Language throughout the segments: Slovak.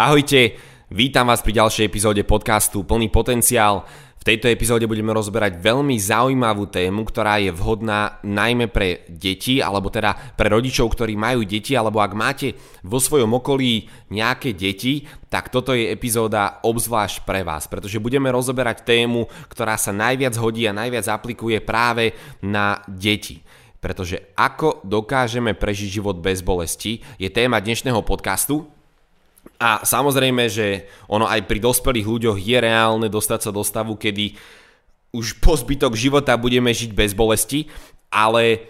Ahojte, vítam vás pri ďalšej epizóde podcastu Plný potenciál. V tejto epizóde budeme rozberať veľmi zaujímavú tému, ktorá je vhodná najmä pre deti, alebo teda pre rodičov, ktorí majú deti, alebo ak máte vo svojom okolí nejaké deti, tak toto je epizóda obzvlášť pre vás, pretože budeme rozoberať tému, ktorá sa najviac hodí a najviac aplikuje práve na deti pretože ako dokážeme prežiť život bez bolesti je téma dnešného podcastu a samozrejme, že ono aj pri dospelých ľuďoch je reálne dostať sa do stavu, kedy už po zbytok života budeme žiť bez bolesti, ale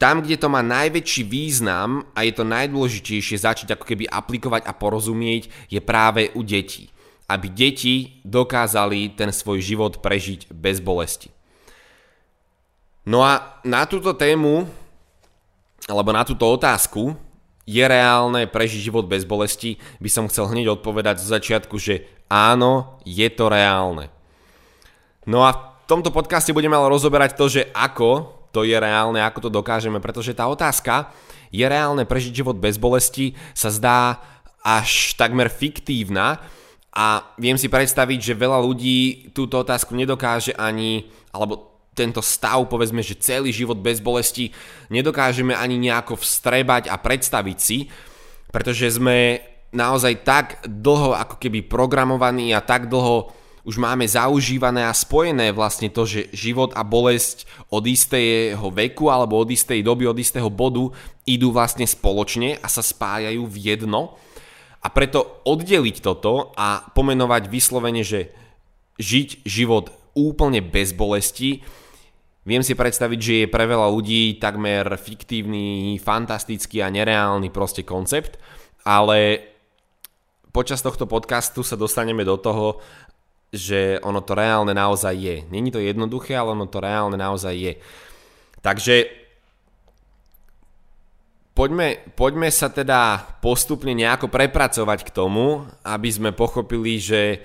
tam, kde to má najväčší význam a je to najdôležitejšie začať ako keby aplikovať a porozumieť, je práve u detí. Aby deti dokázali ten svoj život prežiť bez bolesti. No a na túto tému, alebo na túto otázku, je reálne prežiť život bez bolesti, by som chcel hneď odpovedať zo začiatku, že áno, je to reálne. No a v tomto podcaste budeme ale rozoberať to, že ako to je reálne, ako to dokážeme, pretože tá otázka, je reálne prežiť život bez bolesti, sa zdá až takmer fiktívna a viem si predstaviť, že veľa ľudí túto otázku nedokáže ani, alebo tento stav, povedzme, že celý život bez bolesti nedokážeme ani nejako vstrebať a predstaviť si, pretože sme naozaj tak dlho ako keby programovaní a tak dlho už máme zaužívané a spojené vlastne to, že život a bolesť od istého veku alebo od istej doby, od istého bodu idú vlastne spoločne a sa spájajú v jedno. A preto oddeliť toto a pomenovať vyslovene, že žiť život úplne bez bolesti Viem si predstaviť, že je pre veľa ľudí takmer fiktívny, fantastický a nereálny proste koncept, ale počas tohto podcastu sa dostaneme do toho, že ono to reálne naozaj je. Není to jednoduché, ale ono to reálne naozaj je. Takže poďme, poďme sa teda postupne nejako prepracovať k tomu, aby sme pochopili, že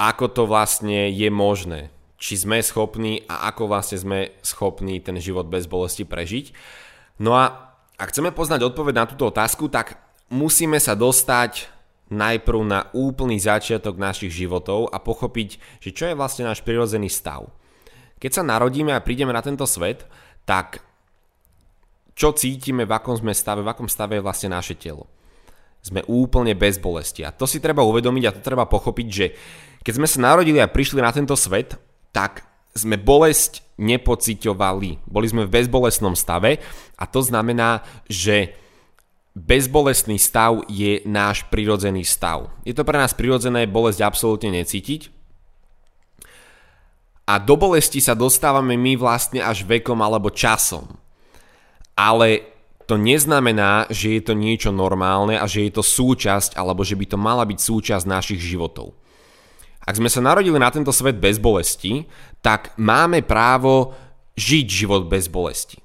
ako to vlastne je možné či sme schopní a ako vlastne sme schopní ten život bez bolesti prežiť. No a ak chceme poznať odpoveď na túto otázku, tak musíme sa dostať najprv na úplný začiatok našich životov a pochopiť, že čo je vlastne náš prirodzený stav. Keď sa narodíme a prídeme na tento svet, tak čo cítime, v akom sme stave, v akom stave je vlastne naše telo. Sme úplne bez bolesti. A to si treba uvedomiť a to treba pochopiť, že keď sme sa narodili a prišli na tento svet, tak sme bolesť nepociťovali. Boli sme v bezbolestnom stave a to znamená, že bezbolestný stav je náš prirodzený stav. Je to pre nás prirodzené bolesť absolútne necítiť. A do bolesti sa dostávame my vlastne až vekom alebo časom. Ale to neznamená, že je to niečo normálne a že je to súčasť alebo že by to mala byť súčasť našich životov. Ak sme sa narodili na tento svet bez bolesti, tak máme právo žiť život bez bolesti.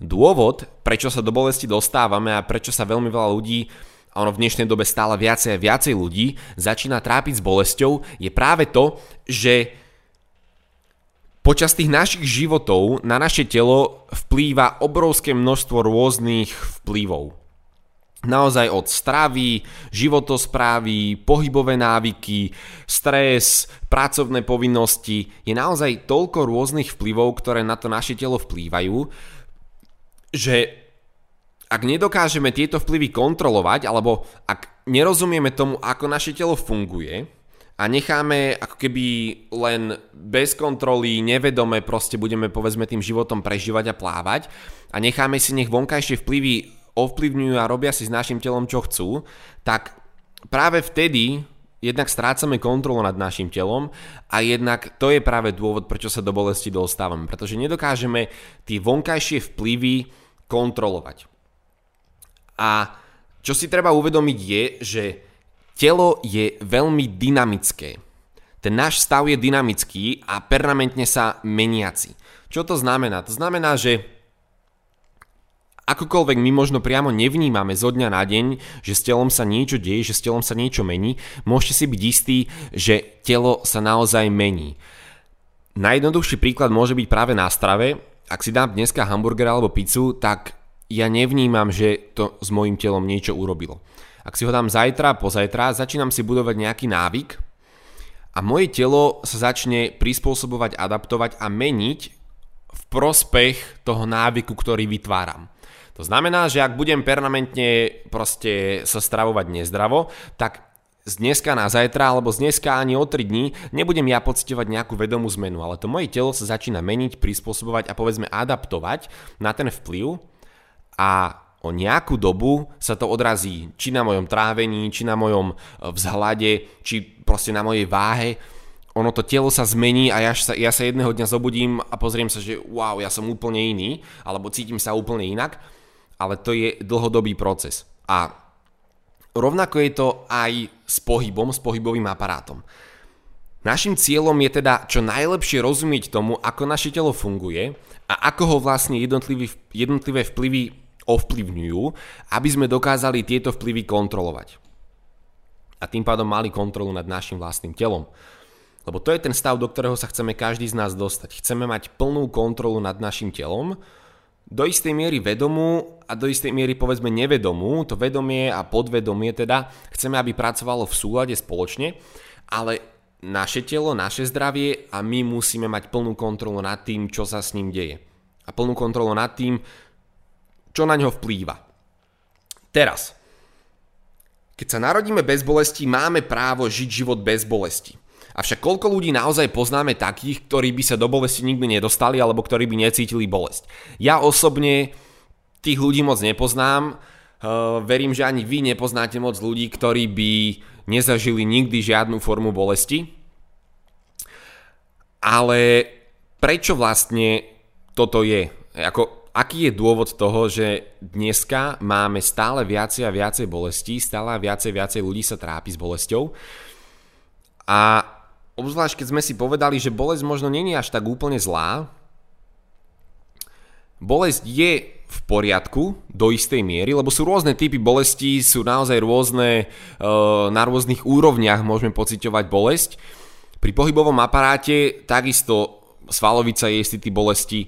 Dôvod, prečo sa do bolesti dostávame a prečo sa veľmi veľa ľudí a ono v dnešnej dobe stále viacej a viacej ľudí začína trápiť s bolesťou, je práve to, že počas tých našich životov na naše telo vplýva obrovské množstvo rôznych vplyvov naozaj od stravy, životosprávy, pohybové návyky, stres, pracovné povinnosti. Je naozaj toľko rôznych vplyvov, ktoré na to naše telo vplývajú, že ak nedokážeme tieto vplyvy kontrolovať, alebo ak nerozumieme tomu, ako naše telo funguje a necháme ako keby len bez kontroly, nevedome proste budeme povedzme tým životom prežívať a plávať a necháme si nech vonkajšie vplyvy ovplyvňujú a robia si s našim telom čo chcú, tak práve vtedy jednak strácame kontrolu nad našim telom a jednak to je práve dôvod, prečo sa do bolesti dostávame, pretože nedokážeme tie vonkajšie vplyvy kontrolovať. A čo si treba uvedomiť je, že telo je veľmi dynamické. Ten náš stav je dynamický a permanentne sa meniaci. Čo to znamená? To znamená, že akokoľvek my možno priamo nevnímame zo dňa na deň, že s telom sa niečo deje, že s telom sa niečo mení, môžete si byť istí, že telo sa naozaj mení. Najjednoduchší príklad môže byť práve na strave. Ak si dám dneska hamburger alebo pizzu, tak ja nevnímam, že to s mojim telom niečo urobilo. Ak si ho dám zajtra, pozajtra, začínam si budovať nejaký návyk a moje telo sa začne prispôsobovať, adaptovať a meniť v prospech toho návyku, ktorý vytváram. To znamená, že ak budem permanentne proste sa stravovať nezdravo, tak z dneska na zajtra alebo z dneska ani o 3 dní nebudem ja pocitovať nejakú vedomú zmenu, ale to moje telo sa začína meniť, prispôsobovať a povedzme adaptovať na ten vplyv a o nejakú dobu sa to odrazí či na mojom trávení, či na mojom e, vzhľade, či proste na mojej váhe. Ono to telo sa zmení a ja sa, ja sa jedného dňa zobudím a pozriem sa, že wow, ja som úplne iný, alebo cítim sa úplne inak, ale to je dlhodobý proces. A rovnako je to aj s pohybom, s pohybovým aparátom. Našim cieľom je teda čo najlepšie rozumieť tomu, ako naše telo funguje a ako ho vlastne jednotlivé vplyvy ovplyvňujú, aby sme dokázali tieto vplyvy kontrolovať. A tým pádom mali kontrolu nad našim vlastným telom. Lebo to je ten stav, do ktorého sa chceme každý z nás dostať. Chceme mať plnú kontrolu nad našim telom, do istej miery vedomú a do istej miery povedzme nevedomú, to vedomie a podvedomie teda, chceme, aby pracovalo v súlade spoločne, ale naše telo, naše zdravie a my musíme mať plnú kontrolu nad tým, čo sa s ním deje. A plnú kontrolu nad tým, čo na ňo vplýva. Teraz, keď sa narodíme bez bolesti, máme právo žiť život bez bolesti. Avšak koľko ľudí naozaj poznáme takých, ktorí by sa do bolesti nikdy nedostali alebo ktorí by necítili bolesť. Ja osobne tých ľudí moc nepoznám, uh, verím, že ani vy nepoznáte moc ľudí, ktorí by nezažili nikdy žiadnu formu bolesti. Ale prečo vlastne toto je? Ako, aký je dôvod toho, že dneska máme stále viacej a viacej bolestí, stále viacej a viacej ľudí sa trápi s bolesťou. A obzvlášť keď sme si povedali, že bolesť možno není až tak úplne zlá, bolesť je v poriadku do istej miery, lebo sú rôzne typy bolesti, sú naozaj rôzne, e, na rôznych úrovniach môžeme pociťovať bolesť. Pri pohybovom aparáte takisto svalovica je istý typ bolesti,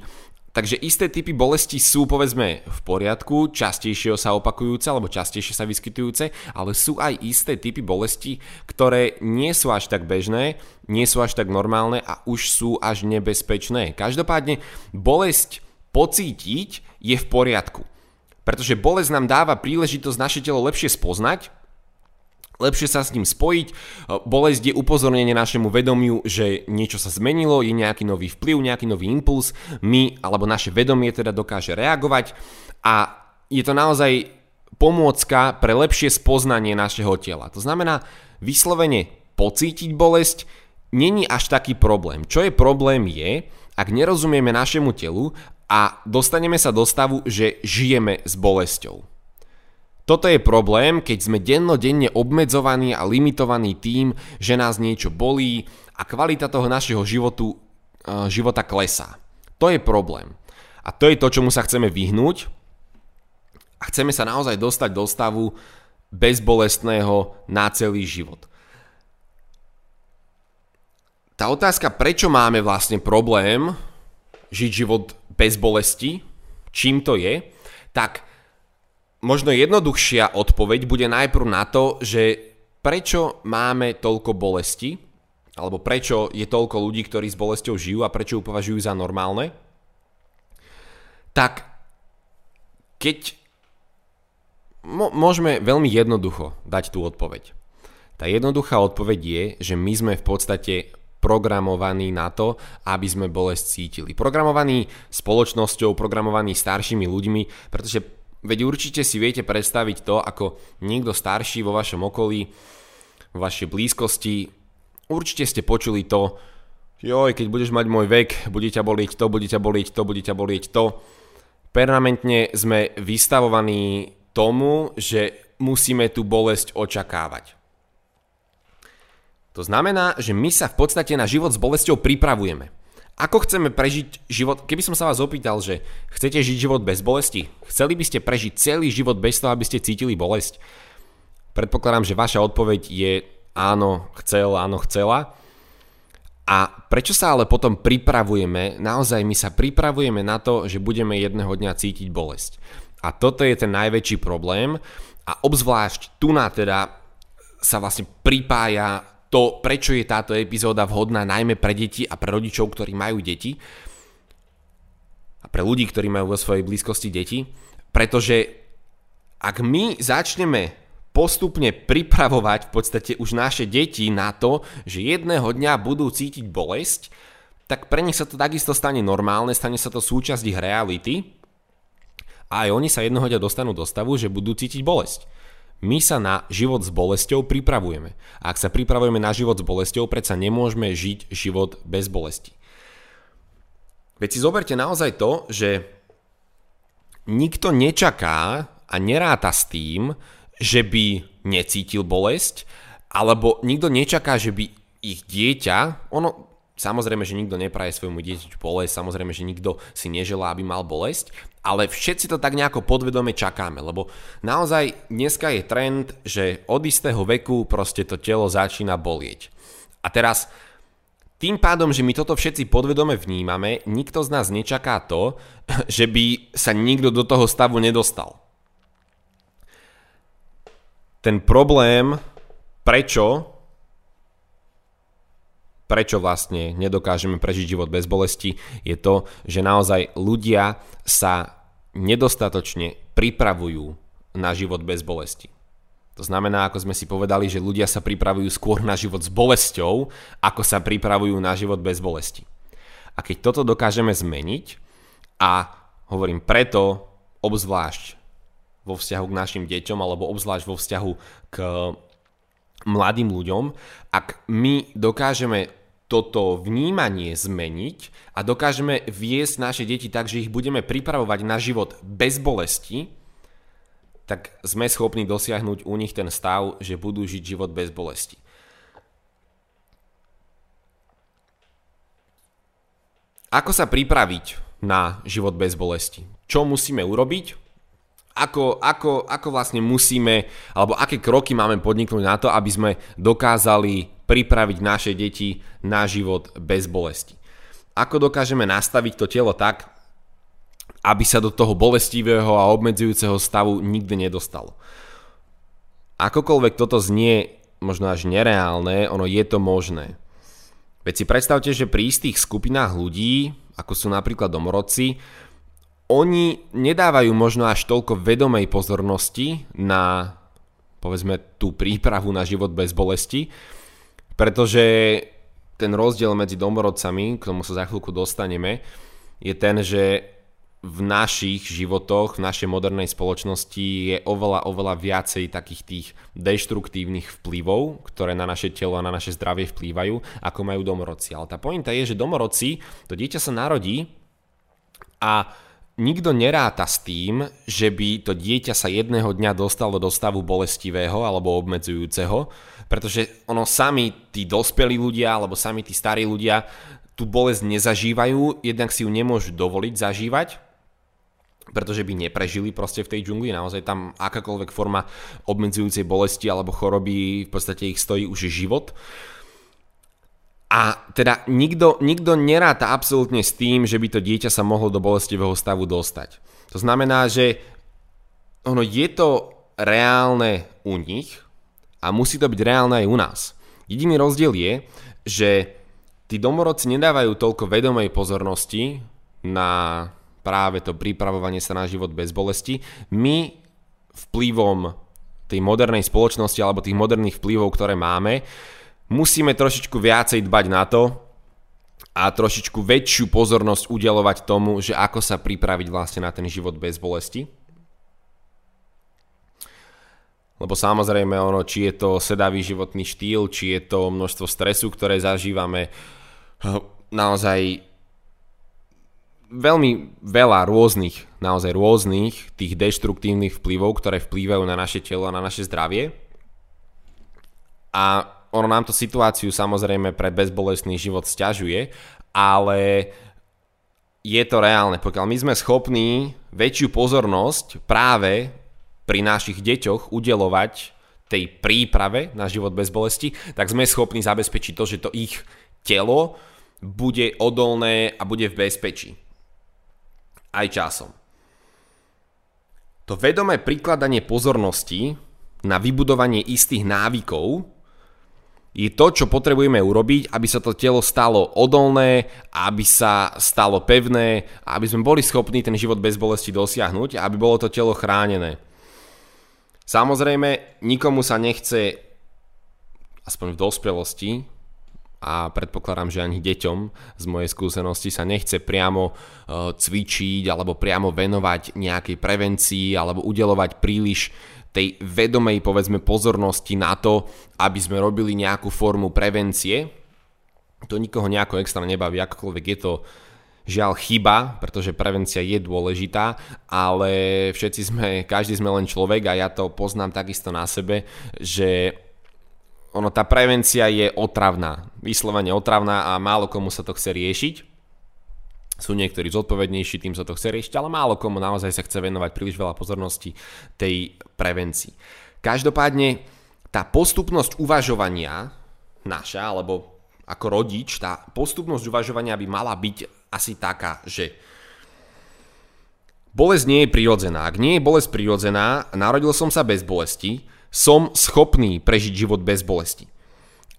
Takže isté typy bolesti sú povedzme v poriadku, častejšie sa opakujúce alebo častejšie sa vyskytujúce, ale sú aj isté typy bolesti, ktoré nie sú až tak bežné, nie sú až tak normálne a už sú až nebezpečné. Každopádne bolesť pocítiť je v poriadku. Pretože bolesť nám dáva príležitosť naše telo lepšie spoznať, lepšie sa s ním spojiť. E, bolesť je upozornenie našemu vedomiu, že niečo sa zmenilo, je nejaký nový vplyv, nejaký nový impuls, my alebo naše vedomie teda dokáže reagovať a je to naozaj pomôcka pre lepšie spoznanie našeho tela. To znamená, vyslovene pocítiť bolesť není až taký problém. Čo je problém je, ak nerozumieme našemu telu a dostaneme sa do stavu, že žijeme s bolesťou. Toto je problém, keď sme dennodenne obmedzovaní a limitovaní tým, že nás niečo bolí a kvalita toho našeho životu, e, života klesá. To je problém. A to je to, čomu sa chceme vyhnúť a chceme sa naozaj dostať do stavu bezbolestného na celý život. Tá otázka, prečo máme vlastne problém žiť život bez bolesti, čím to je, tak možno jednoduchšia odpoveď bude najprv na to, že prečo máme toľko bolesti, alebo prečo je toľko ľudí, ktorí s bolesťou žijú a prečo ju považujú za normálne, tak keď môžeme veľmi jednoducho dať tú odpoveď. Tá jednoduchá odpoveď je, že my sme v podstate programovaní na to, aby sme bolesť cítili. Programovaní spoločnosťou, programovaní staršími ľuďmi, pretože Veď určite si viete predstaviť to, ako niekto starší vo vašom okolí, vo vašej blízkosti, určite ste počuli to, joj, keď budeš mať môj vek, bude ťa boliť to, bude ťa boliť to, bude ťa boliť to. Permanentne sme vystavovaní tomu, že musíme tú bolesť očakávať. To znamená, že my sa v podstate na život s bolesťou pripravujeme. Ako chceme prežiť život? Keby som sa vás opýtal, že chcete žiť život bez bolesti? Chceli by ste prežiť celý život bez toho, aby ste cítili bolesť? Predpokladám, že vaša odpoveď je áno, chcel, áno, chcela. A prečo sa ale potom pripravujeme? Naozaj my sa pripravujeme na to, že budeme jedného dňa cítiť bolesť. A toto je ten najväčší problém a obzvlášť tu na teda sa vlastne pripája to, prečo je táto epizóda vhodná najmä pre deti a pre rodičov, ktorí majú deti a pre ľudí, ktorí majú vo svojej blízkosti deti, pretože ak my začneme postupne pripravovať v podstate už naše deti na to, že jedného dňa budú cítiť bolesť, tak pre nich sa to takisto stane normálne, stane sa to súčasť ich reality a aj oni sa jednoho dňa dostanú do stavu, že budú cítiť bolesť. My sa na život s bolesťou pripravujeme. A ak sa pripravujeme na život s bolesťou, predsa nemôžeme žiť život bez bolesti. Veď si zoberte naozaj to, že nikto nečaká a neráta s tým, že by necítil bolesť, alebo nikto nečaká, že by ich dieťa, ono Samozrejme, že nikto nepraje svojmu dieťaťu bolesť, samozrejme, že nikto si neželá, aby mal bolesť, ale všetci to tak nejako podvedome čakáme, lebo naozaj dneska je trend, že od istého veku proste to telo začína bolieť. A teraz tým pádom, že my toto všetci podvedome vnímame, nikto z nás nečaká to, že by sa nikto do toho stavu nedostal ten problém, prečo prečo vlastne nedokážeme prežiť život bez bolesti, je to, že naozaj ľudia sa nedostatočne pripravujú na život bez bolesti. To znamená, ako sme si povedali, že ľudia sa pripravujú skôr na život s bolesťou, ako sa pripravujú na život bez bolesti. A keď toto dokážeme zmeniť, a hovorím preto, obzvlášť vo vzťahu k našim deťom alebo obzvlášť vo vzťahu k mladým ľuďom, ak my dokážeme toto vnímanie zmeniť a dokážeme viesť naše deti tak, že ich budeme pripravovať na život bez bolesti, tak sme schopní dosiahnuť u nich ten stav, že budú žiť život bez bolesti. Ako sa pripraviť na život bez bolesti? Čo musíme urobiť? ako, ako, ako vlastne musíme, alebo aké kroky máme podniknúť na to, aby sme dokázali pripraviť naše deti na život bez bolesti. Ako dokážeme nastaviť to telo tak, aby sa do toho bolestivého a obmedzujúceho stavu nikdy nedostalo. Akokoľvek toto znie možno až nereálne, ono je to možné. Veď si predstavte, že pri istých skupinách ľudí, ako sú napríklad domorodci, oni nedávajú možno až toľko vedomej pozornosti na povedzme tú prípravu na život bez bolesti, pretože ten rozdiel medzi domorodcami, k tomu sa za chvíľku dostaneme, je ten, že v našich životoch, v našej modernej spoločnosti je oveľa, oveľa viacej takých tých deštruktívnych vplyvov, ktoré na naše telo a na naše zdravie vplývajú, ako majú domorodci. Ale tá pointa je, že domorodci, to dieťa sa narodí a nikto neráta s tým, že by to dieťa sa jedného dňa dostalo do stavu bolestivého alebo obmedzujúceho, pretože ono sami tí dospelí ľudia alebo sami tí starí ľudia tú bolesť nezažívajú, jednak si ju nemôžu dovoliť zažívať, pretože by neprežili proste v tej džungli, naozaj tam akákoľvek forma obmedzujúcej bolesti alebo choroby v podstate ich stojí už život. A teda nikto, nikto neráta absolútne s tým, že by to dieťa sa mohlo do bolestivého stavu dostať. To znamená, že ono je to reálne u nich a musí to byť reálne aj u nás. Jediný rozdiel je, že tí domorodci nedávajú toľko vedomej pozornosti na práve to pripravovanie sa na život bez bolesti. My vplyvom tej modernej spoločnosti alebo tých moderných vplyvov, ktoré máme, musíme trošičku viacej dbať na to a trošičku väčšiu pozornosť udelovať tomu, že ako sa pripraviť vlastne na ten život bez bolesti. Lebo samozrejme ono, či je to sedavý životný štýl, či je to množstvo stresu, ktoré zažívame, naozaj veľmi veľa rôznych, naozaj rôznych tých deštruktívnych vplyvov, ktoré vplývajú na naše telo a na naše zdravie. A ono nám to situáciu samozrejme pre bezbolestný život stiažuje, ale je to reálne. Pokiaľ my sme schopní väčšiu pozornosť práve pri našich deťoch udelovať tej príprave na život bez bolesti, tak sme schopní zabezpečiť to, že to ich telo bude odolné a bude v bezpečí. Aj časom. To vedomé prikladanie pozornosti na vybudovanie istých návykov je to, čo potrebujeme urobiť, aby sa to telo stalo odolné, aby sa stalo pevné, aby sme boli schopní ten život bez bolesti dosiahnuť a aby bolo to telo chránené. Samozrejme, nikomu sa nechce, aspoň v dospelosti, a predpokladám, že ani deťom z mojej skúsenosti sa nechce priamo e, cvičiť alebo priamo venovať nejakej prevencii alebo udelovať príliš tej vedomej povedzme pozornosti na to, aby sme robili nejakú formu prevencie. To nikoho nejako extra nebaví, akokoľvek je to žiaľ chyba, pretože prevencia je dôležitá, ale všetci sme, každý sme len človek a ja to poznám takisto na sebe, že ono tá prevencia je otravná, vyslovene otravná a málo komu sa to chce riešiť. Sú niektorí zodpovednejší, tým sa to chce riešiť, ale málo komu naozaj sa chce venovať príliš veľa pozornosti tej prevencii. Každopádne tá postupnosť uvažovania naša, alebo ako rodič, tá postupnosť uvažovania by mala byť asi taká, že bolesť nie je prirodzená. Ak nie je bolesť prirodzená, narodil som sa bez bolesti, som schopný prežiť život bez bolesti.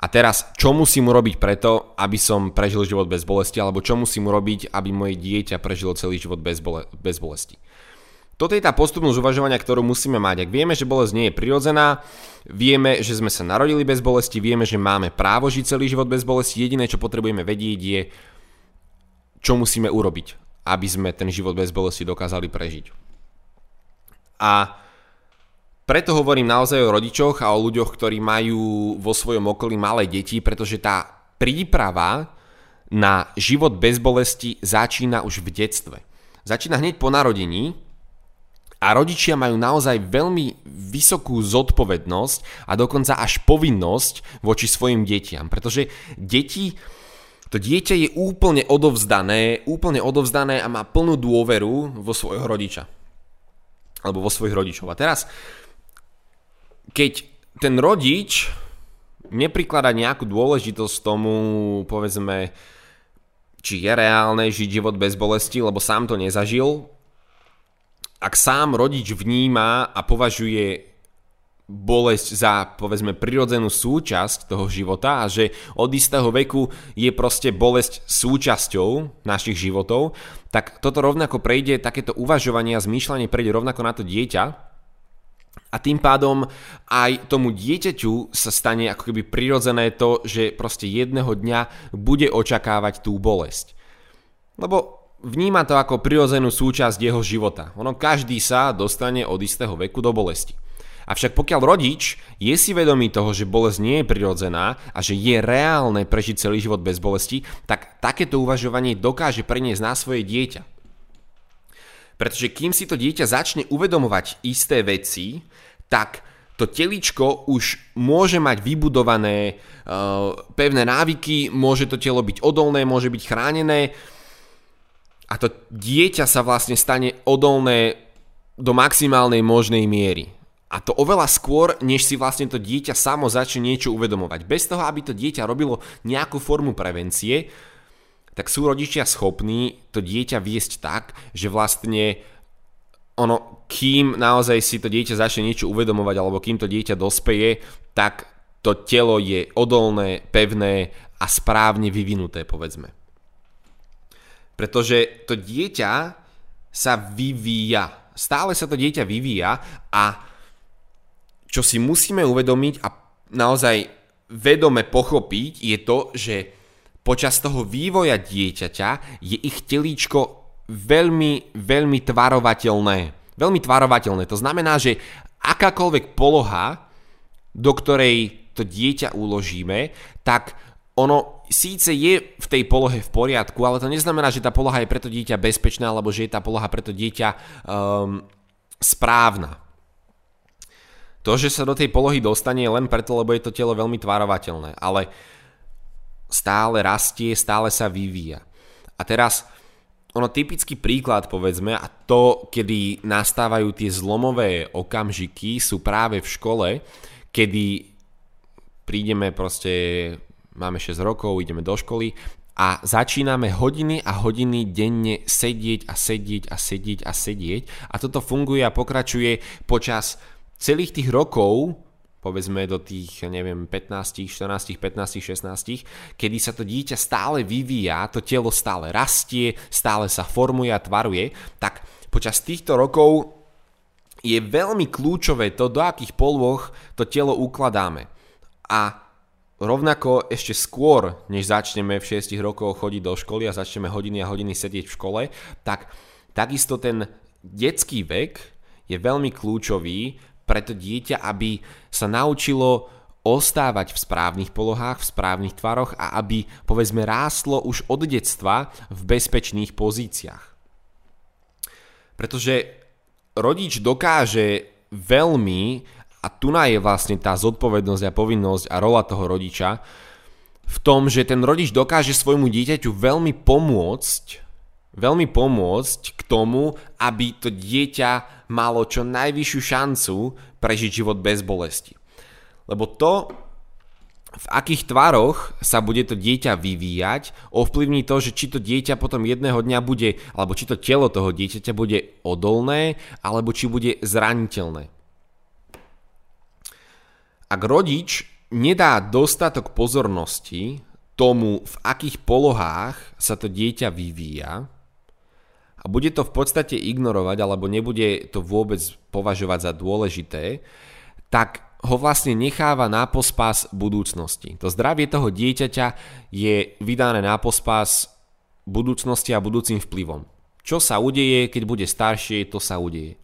A teraz, čo musím urobiť preto, aby som prežil život bez bolesti, alebo čo musím urobiť, aby moje dieťa prežilo celý život bez, bole- bez bolesti. Toto je tá postupnosť uvažovania, ktorú musíme mať. Ak vieme, že bolesť nie je prirodzená, vieme, že sme sa narodili bez bolesti, vieme, že máme právo žiť celý život bez bolesti, jediné, čo potrebujeme vedieť je, čo musíme urobiť, aby sme ten život bez bolesti dokázali prežiť. A preto hovorím naozaj o rodičoch a o ľuďoch, ktorí majú vo svojom okolí malé deti, pretože tá príprava na život bez bolesti začína už v detstve. Začína hneď po narodení a rodičia majú naozaj veľmi vysokú zodpovednosť a dokonca až povinnosť voči svojim detiam, pretože deti to dieťa je úplne odovzdané, úplne odovzdané a má plnú dôveru vo svojho rodiča. Alebo vo svojich rodičov. A teraz keď ten rodič neprikladá nejakú dôležitosť tomu, povedzme, či je reálne žiť život bez bolesti, lebo sám to nezažil, ak sám rodič vníma a považuje bolesť za, povedzme, prirodzenú súčasť toho života a že od istého veku je proste bolesť súčasťou našich životov, tak toto rovnako prejde, takéto uvažovanie a zmýšľanie prejde rovnako na to dieťa, a tým pádom aj tomu dieťaťu sa stane ako keby prirodzené to, že proste jedného dňa bude očakávať tú bolesť. Lebo vníma to ako prirodzenú súčasť jeho života. Ono každý sa dostane od istého veku do bolesti. Avšak pokiaľ rodič je si vedomý toho, že bolesť nie je prirodzená a že je reálne prežiť celý život bez bolesti, tak takéto uvažovanie dokáže preniesť na svoje dieťa. Pretože kým si to dieťa začne uvedomovať isté veci, tak to teličko už môže mať vybudované uh, pevné návyky, môže to telo byť odolné, môže byť chránené a to dieťa sa vlastne stane odolné do maximálnej možnej miery. A to oveľa skôr, než si vlastne to dieťa samo začne niečo uvedomovať. Bez toho, aby to dieťa robilo nejakú formu prevencie, tak sú rodičia schopní to dieťa viesť tak, že vlastne ono, kým naozaj si to dieťa začne niečo uvedomovať, alebo kým to dieťa dospeje, tak to telo je odolné, pevné a správne vyvinuté, povedzme. Pretože to dieťa sa vyvíja. Stále sa to dieťa vyvíja a čo si musíme uvedomiť a naozaj vedome pochopiť je to, že počas toho vývoja dieťaťa je ich telíčko veľmi, veľmi tvarovateľné. Veľmi tvarovateľné. To znamená, že akákoľvek poloha, do ktorej to dieťa uložíme, tak ono síce je v tej polohe v poriadku, ale to neznamená, že tá poloha je preto dieťa bezpečná, alebo že je tá poloha preto dieťa um, správna. To, že sa do tej polohy dostane len preto, lebo je to telo veľmi tvarovateľné, ale stále rastie, stále sa vyvíja. A teraz ono typický príklad povedzme a to, kedy nastávajú tie zlomové okamžiky sú práve v škole, kedy prídeme proste, máme 6 rokov, ideme do školy a začíname hodiny a hodiny denne sedieť a sedieť a sedieť a sedieť a toto funguje a pokračuje počas celých tých rokov, povedzme do tých, neviem, 15, 14, 15, 16, kedy sa to dieťa stále vyvíja, to telo stále rastie, stále sa formuje a tvaruje, tak počas týchto rokov je veľmi kľúčové to, do akých polôch to telo ukladáme. A rovnako ešte skôr, než začneme v 6 rokoch chodiť do školy a začneme hodiny a hodiny sedieť v škole, tak takisto ten detský vek je veľmi kľúčový pre to dieťa, aby sa naučilo ostávať v správnych polohách, v správnych tvaroch a aby povedzme rástlo už od detstva v bezpečných pozíciách. Pretože rodič dokáže veľmi a tu je vlastne tá zodpovednosť a povinnosť a rola toho rodiča v tom, že ten rodič dokáže svojmu dieťaťu veľmi pomôcť, veľmi pomôcť k tomu, aby to dieťa malo čo najvyššiu šancu prežiť život bez bolesti. Lebo to, v akých tvaroch sa bude to dieťa vyvíjať, ovplyvní to, že či to dieťa potom jedného dňa bude, alebo či to telo toho dieťaťa bude odolné, alebo či bude zraniteľné. Ak rodič nedá dostatok pozornosti tomu, v akých polohách sa to dieťa vyvíja a bude to v podstate ignorovať alebo nebude to vôbec považovať za dôležité, tak ho vlastne necháva na pospas budúcnosti. To zdravie toho dieťaťa je vydané na pospas budúcnosti a budúcim vplyvom. Čo sa udeje, keď bude staršie, to sa udeje.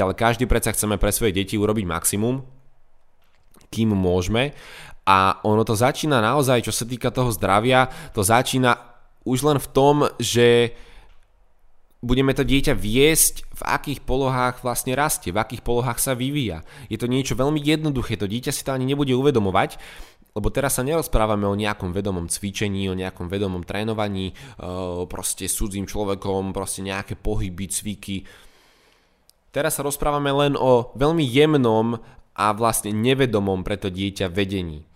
ale každý predsa chceme pre svoje deti urobiť maximum kým môžeme. A ono to začína naozaj, čo sa týka toho zdravia, to začína už len v tom, že budeme to dieťa viesť, v akých polohách vlastne rastie, v akých polohách sa vyvíja. Je to niečo veľmi jednoduché, to dieťa si to ani nebude uvedomovať, lebo teraz sa nerozprávame o nejakom vedomom cvičení, o nejakom vedomom trénovaní, e, proste cudzím človekom, proste nejaké pohyby, cviky. Teraz sa rozprávame len o veľmi jemnom a vlastne nevedomom pre to dieťa vedení.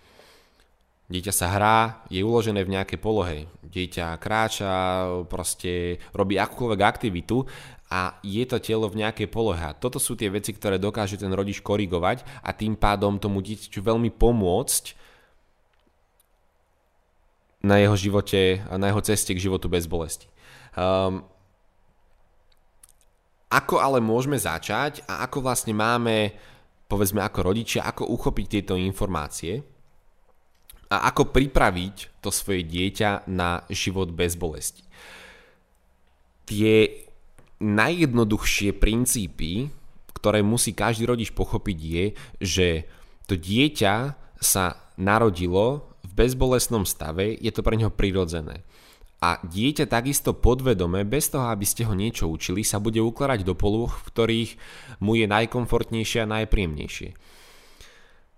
Dieťa sa hrá, je uložené v nejakej polohe. Dieťa kráča, proste robí akúkoľvek aktivitu a je to telo v nejakej polohe. Toto sú tie veci, ktoré dokáže ten rodič korigovať a tým pádom tomu dieťaťu veľmi pomôcť na jeho živote na jeho ceste k životu bez bolesti. Um, ako ale môžeme začať a ako vlastne máme povedzme ako rodičia, ako uchopiť tieto informácie a ako pripraviť to svoje dieťa na život bez bolesti. Tie najjednoduchšie princípy, ktoré musí každý rodič pochopiť je, že to dieťa sa narodilo v bezbolestnom stave, je to pre neho prirodzené. A dieťa takisto podvedome, bez toho, aby ste ho niečo učili, sa bude ukladať do polôch, v ktorých mu je najkomfortnejšie a najpríjemnejšie.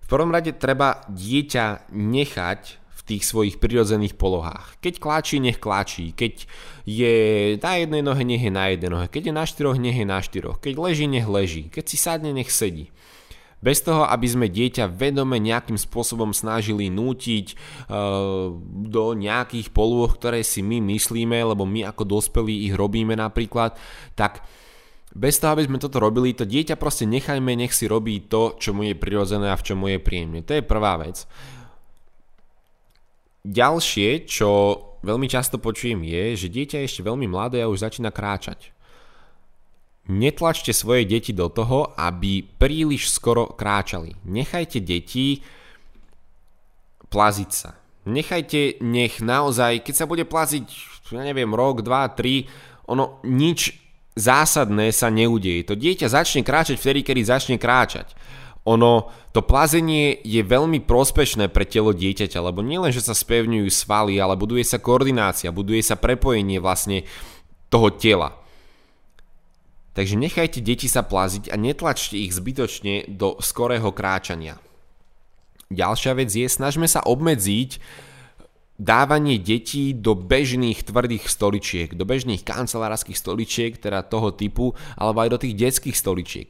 V prvom rade treba dieťa nechať v tých svojich prirodzených polohách. Keď kláči, nech kláči. Keď je na jednej nohe, nech je na jednej nohe. Keď je na štyroch, nech je na štyroch. Keď leží, nech leží. Keď si sadne, nech sedí. Bez toho, aby sme dieťa vedome nejakým spôsobom snažili nútiť uh, do nejakých polôch, ktoré si my myslíme, lebo my ako dospelí ich robíme napríklad, tak bez toho, aby sme toto robili, to dieťa proste nechajme, nech si robí to, čo mu je prirodzené a v čom mu je príjemne. To je prvá vec. Ďalšie, čo veľmi často počujem je, že dieťa je ešte veľmi mladé a už začína kráčať. Netlačte svoje deti do toho, aby príliš skoro kráčali. Nechajte deti plaziť sa. Nechajte, nech naozaj, keď sa bude plaziť, ja neviem, rok, dva, tri, ono nič zásadné sa neudeje. To dieťa začne kráčať vtedy, kedy začne kráčať. Ono, to plazenie je veľmi prospešné pre telo dieťaťa, lebo nielen, že sa spevňujú svaly, ale buduje sa koordinácia, buduje sa prepojenie vlastne toho tela. Takže nechajte deti sa plaziť a netlačte ich zbytočne do skorého kráčania. Ďalšia vec je, snažme sa obmedziť dávanie detí do bežných tvrdých stoličiek, do bežných kancelárskych stoličiek, teda toho typu, alebo aj do tých detských stoličiek.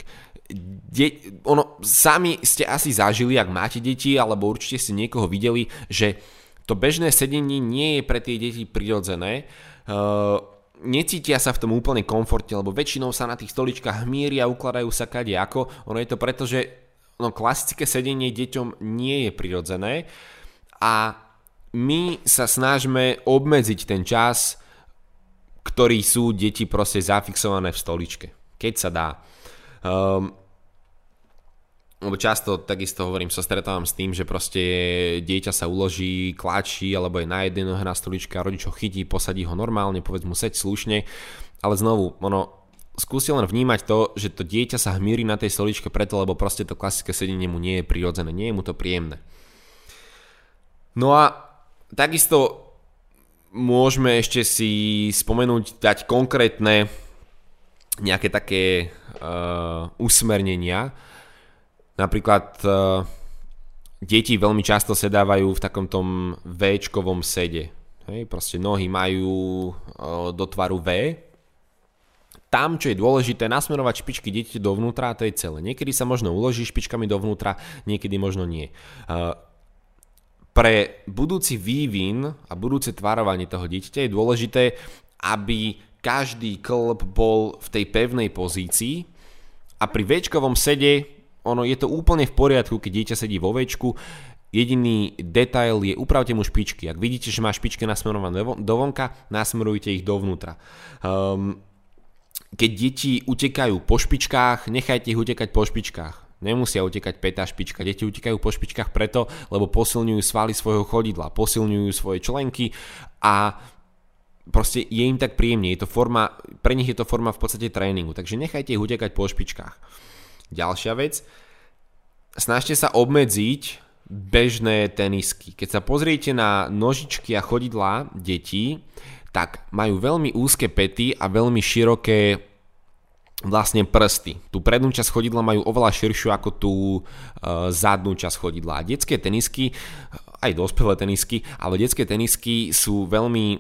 De- ono, sami ste asi zažili, ak máte deti, alebo určite ste niekoho videli, že to bežné sedenie nie je pre tie deti prirodzené. Uh, necítia sa v tom úplne komfortne, lebo väčšinou sa na tých stoličkách hmíria, ukladajú sa kade ako. Ono je to preto, že no, klasické sedenie deťom nie je prirodzené a my sa snažíme obmedziť ten čas, ktorý sú deti proste zafixované v stoličke, keď sa dá. Um, lebo často takisto hovorím, sa stretávam s tým, že proste dieťa sa uloží, kláči alebo je na jednej nohe na stoličke a rodič ho chytí, posadí ho normálne, povedz mu seď slušne, ale znovu, ono, skúste len vnímať to, že to dieťa sa hmíri na tej stoličke preto, lebo proste to klasické sedenie mu nie je prirodzené, nie je mu to príjemné. No a takisto môžeme ešte si spomenúť, dať konkrétne nejaké také uh, usmernenia, Napríklad uh, deti veľmi často sedávajú v takom tom v sede. Hej, proste nohy majú uh, do tvaru V. Tam, čo je dôležité, nasmerovať špičky deti dovnútra to je celé. Niekedy sa možno uloží špičkami dovnútra, niekedy možno nie. Uh, pre budúci vývin a budúce tvarovanie toho dieťaťa je dôležité, aby každý klb bol v tej pevnej pozícii a pri väčkovom sede ono je to úplne v poriadku, keď dieťa sedí vo večku, Jediný detail je upravte mu špičky. Ak vidíte, že má špičky nasmerované dovonka, nasmerujte ich dovnútra. Um, keď deti utekajú po špičkách, nechajte ich utekať po špičkách. Nemusia utekať petá špička. Deti utekajú po špičkách preto, lebo posilňujú svaly svojho chodidla, posilňujú svoje členky a proste je im tak príjemne. Je to forma, pre nich je to forma v podstate tréningu. Takže nechajte ich utekať po špičkách. Ďalšia vec, snažte sa obmedziť bežné tenisky. Keď sa pozriete na nožičky a chodidlá detí, tak majú veľmi úzke pety a veľmi široké vlastne prsty. Tú prednú časť chodidla majú oveľa širšiu ako tú e, zadnú časť chodidla. A detské tenisky, aj dospelé tenisky, ale detské tenisky sú veľmi e,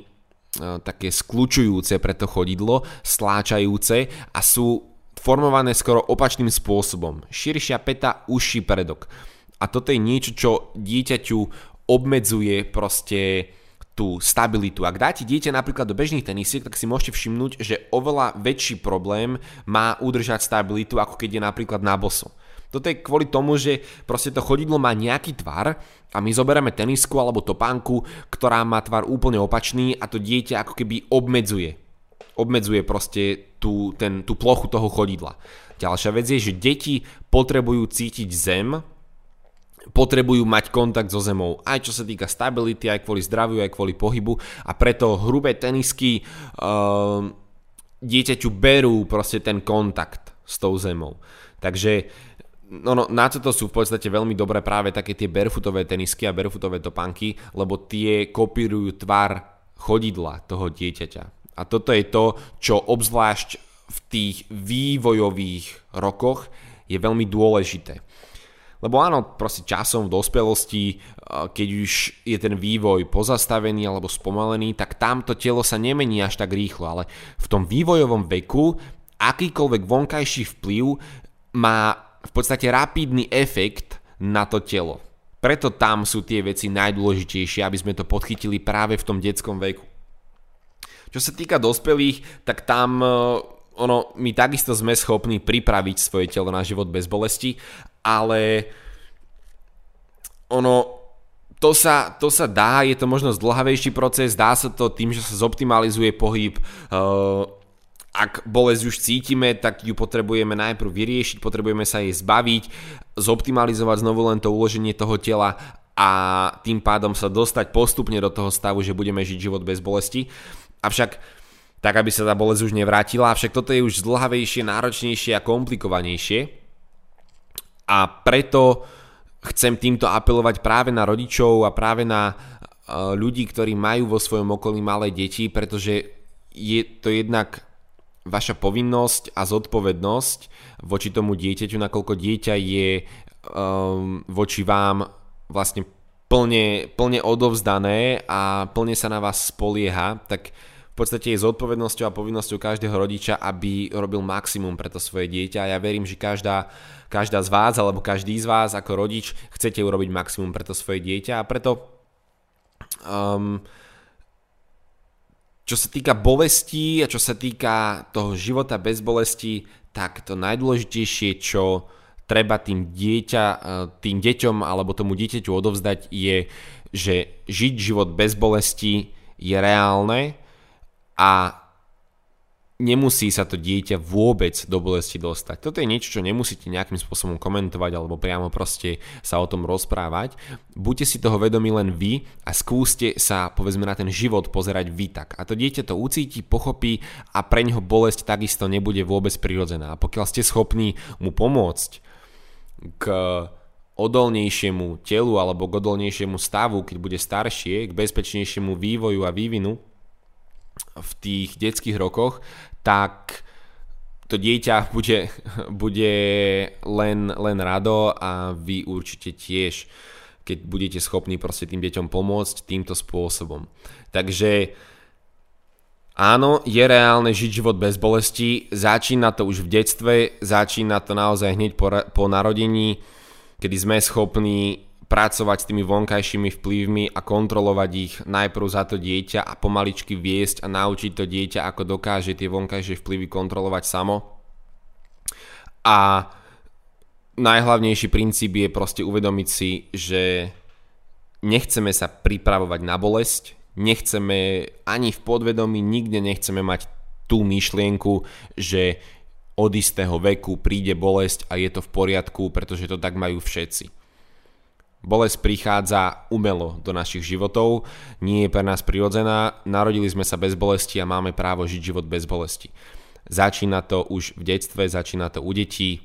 také skľúčujúce pre to chodidlo, stláčajúce a sú formované skoro opačným spôsobom. Širšia peta, užší predok. A toto je niečo, čo dieťaťu obmedzuje proste tú stabilitu. Ak dáte dieťa napríklad do bežných tenisiek, tak si môžete všimnúť, že oveľa väčší problém má udržať stabilitu, ako keď je napríklad na boso. Toto je kvôli tomu, že proste to chodidlo má nejaký tvar a my zoberieme tenisku alebo topánku, ktorá má tvar úplne opačný a to dieťa ako keby obmedzuje obmedzuje proste tú, ten, tú plochu toho chodidla. Ďalšia vec je, že deti potrebujú cítiť zem, potrebujú mať kontakt so zemou, aj čo sa týka stability, aj kvôli zdraviu, aj kvôli pohybu a preto hrubé tenisky uh, dieťaťu berú proste ten kontakt s tou zemou. Takže no, no, na toto sú v podstate veľmi dobré práve také tie barefootové tenisky a barefootové topanky, lebo tie kopírujú tvar chodidla toho dieťaťa. A toto je to, čo obzvlášť v tých vývojových rokoch je veľmi dôležité. Lebo áno, proste časom v dospelosti, keď už je ten vývoj pozastavený alebo spomalený, tak tamto telo sa nemení až tak rýchlo, ale v tom vývojovom veku akýkoľvek vonkajší vplyv má v podstate rapidný efekt na to telo. Preto tam sú tie veci najdôležitejšie, aby sme to podchytili práve v tom detskom veku. Čo sa týka dospelých, tak tam e, ono, my takisto sme schopní pripraviť svoje telo na život bez bolesti, ale ono, to sa, to sa dá, je to možno zdlhavejší proces, dá sa to tým, že sa zoptimalizuje pohyb, uh, ak bolesť už cítime, tak ju potrebujeme najprv vyriešiť, potrebujeme sa jej zbaviť, zoptimalizovať znovu len to uloženie toho tela a tým pádom sa dostať postupne do toho stavu, že budeme žiť život bez bolesti. Avšak tak, aby sa tá bolesť už nevrátila, avšak toto je už zdlhavejšie, náročnejšie a komplikovanejšie. A preto chcem týmto apelovať práve na rodičov a práve na e, ľudí, ktorí majú vo svojom okolí malé deti, pretože je to jednak vaša povinnosť a zodpovednosť voči tomu dieťaťu, nakoľko dieťa je um, voči vám vlastne plne, plne odovzdané a plne sa na vás spolieha, tak v podstate je zodpovednosťou a povinnosťou každého rodiča, aby robil maximum pre to svoje dieťa. Ja verím, že každá, každá z vás alebo každý z vás ako rodič chcete urobiť maximum pre to svoje dieťa. A preto Um, čo sa týka bolestí a čo sa týka toho života bez bolesti, tak to najdôležitejšie, čo treba tým, dieťa, e, tým deťom alebo tomu dieťaťu odovzdať je, že žiť život bez bolesti je reálne a nemusí sa to dieťa vôbec do bolesti dostať. Toto je niečo, čo nemusíte nejakým spôsobom komentovať alebo priamo proste sa o tom rozprávať. Buďte si toho vedomi len vy a skúste sa povedzme na ten život pozerať vy tak. A to dieťa to ucíti, pochopí a pre neho bolesť takisto nebude vôbec prirodzená. A pokiaľ ste schopní mu pomôcť k odolnejšiemu telu alebo k odolnejšiemu stavu, keď bude staršie, k bezpečnejšiemu vývoju a vývinu, v tých detských rokoch, tak to dieťa bude, bude len, len rado a vy určite tiež, keď budete schopní proste tým deťom pomôcť týmto spôsobom. Takže áno, je reálne žiť život bez bolesti, začína to už v detstve, začína to naozaj hneď po, po narodení, kedy sme schopní pracovať s tými vonkajšími vplyvmi a kontrolovať ich najprv za to dieťa a pomaličky viesť a naučiť to dieťa, ako dokáže tie vonkajšie vplyvy kontrolovať samo. A najhlavnejší princíp je proste uvedomiť si, že nechceme sa pripravovať na bolesť, nechceme ani v podvedomí, nikde nechceme mať tú myšlienku, že od istého veku príde bolesť a je to v poriadku, pretože to tak majú všetci. Bolesť prichádza umelo do našich životov, nie je pre nás prirodzená, narodili sme sa bez bolesti a máme právo žiť život bez bolesti. Začína to už v detstve, začína to u detí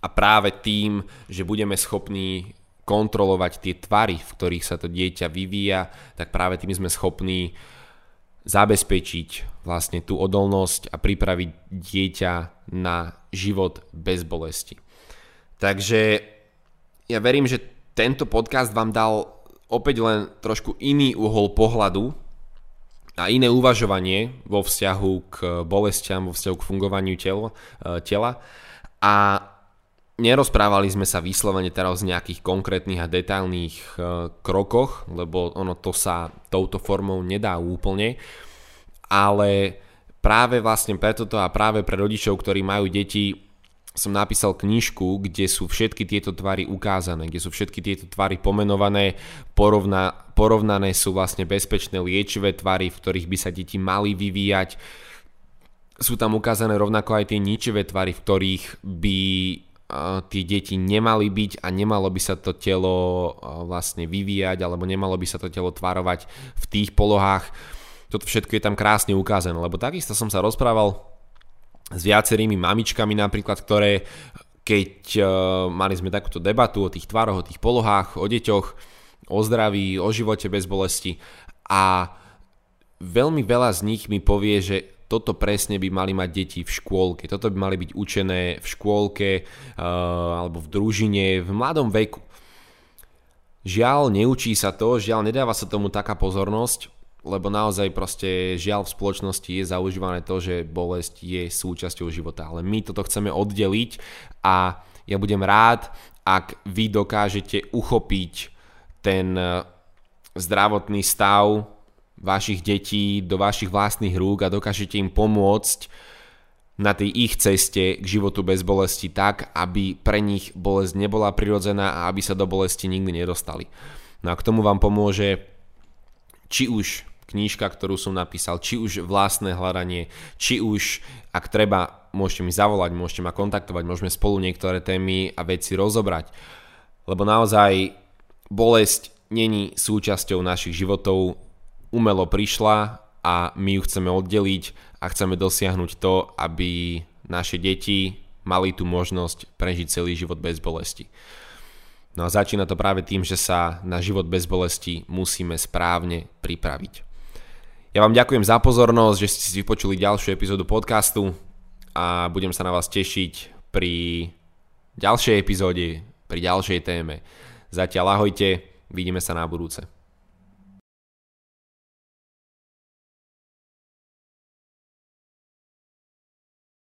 a práve tým, že budeme schopní kontrolovať tie tvary, v ktorých sa to dieťa vyvíja, tak práve tým sme schopní zabezpečiť vlastne tú odolnosť a pripraviť dieťa na život bez bolesti. Takže ja verím, že tento podcast vám dal opäť len trošku iný uhol pohľadu a iné uvažovanie vo vzťahu k bolestiam, vo vzťahu k fungovaniu telo, e, tela. A nerozprávali sme sa vyslovene teraz o nejakých konkrétnych a detailných e, krokoch, lebo ono to sa touto formou nedá úplne, ale práve vlastne preto to a práve pre rodičov, ktorí majú deti, som napísal knižku, kde sú všetky tieto tvary ukázané, kde sú všetky tieto tvary pomenované, porovna, porovnané sú vlastne bezpečné liečivé tvary, v ktorých by sa deti mali vyvíjať. Sú tam ukázané rovnako aj tie ničivé tvary, v ktorých by tie deti nemali byť a nemalo by sa to telo vlastne vyvíjať alebo nemalo by sa to telo tvarovať v tých polohách. Toto všetko je tam krásne ukázané, lebo takisto som sa rozprával s viacerými mamičkami napríklad, ktoré keď uh, mali sme takúto debatu o tých tvaroch, o tých polohách, o deťoch, o zdraví, o živote bez bolesti a veľmi veľa z nich mi povie, že toto presne by mali mať deti v škôlke, toto by mali byť učené v škôlke uh, alebo v družine v mladom veku. Žiaľ, neučí sa to, žiaľ, nedáva sa tomu taká pozornosť, lebo naozaj proste žiaľ v spoločnosti je zaužívané to, že bolesť je súčasťou života, ale my toto chceme oddeliť a ja budem rád, ak vy dokážete uchopiť ten e, zdravotný stav vašich detí do vašich vlastných rúk a dokážete im pomôcť na tej ich ceste k životu bez bolesti tak, aby pre nich bolesť nebola prirodzená a aby sa do bolesti nikdy nedostali. No a k tomu vám pomôže či už knížka, ktorú som napísal, či už vlastné hľadanie, či už, ak treba, môžete mi zavolať, môžete ma kontaktovať, môžeme spolu niektoré témy a veci rozobrať. Lebo naozaj bolesť není súčasťou našich životov, umelo prišla a my ju chceme oddeliť a chceme dosiahnuť to, aby naše deti mali tú možnosť prežiť celý život bez bolesti. No a začína to práve tým, že sa na život bez bolesti musíme správne pripraviť. Ja vám ďakujem za pozornosť, že ste si vypočuli ďalšiu epizódu podcastu a budem sa na vás tešiť pri ďalšej epizóde, pri ďalšej téme. Zatiaľ ahojte, vidíme sa na budúce.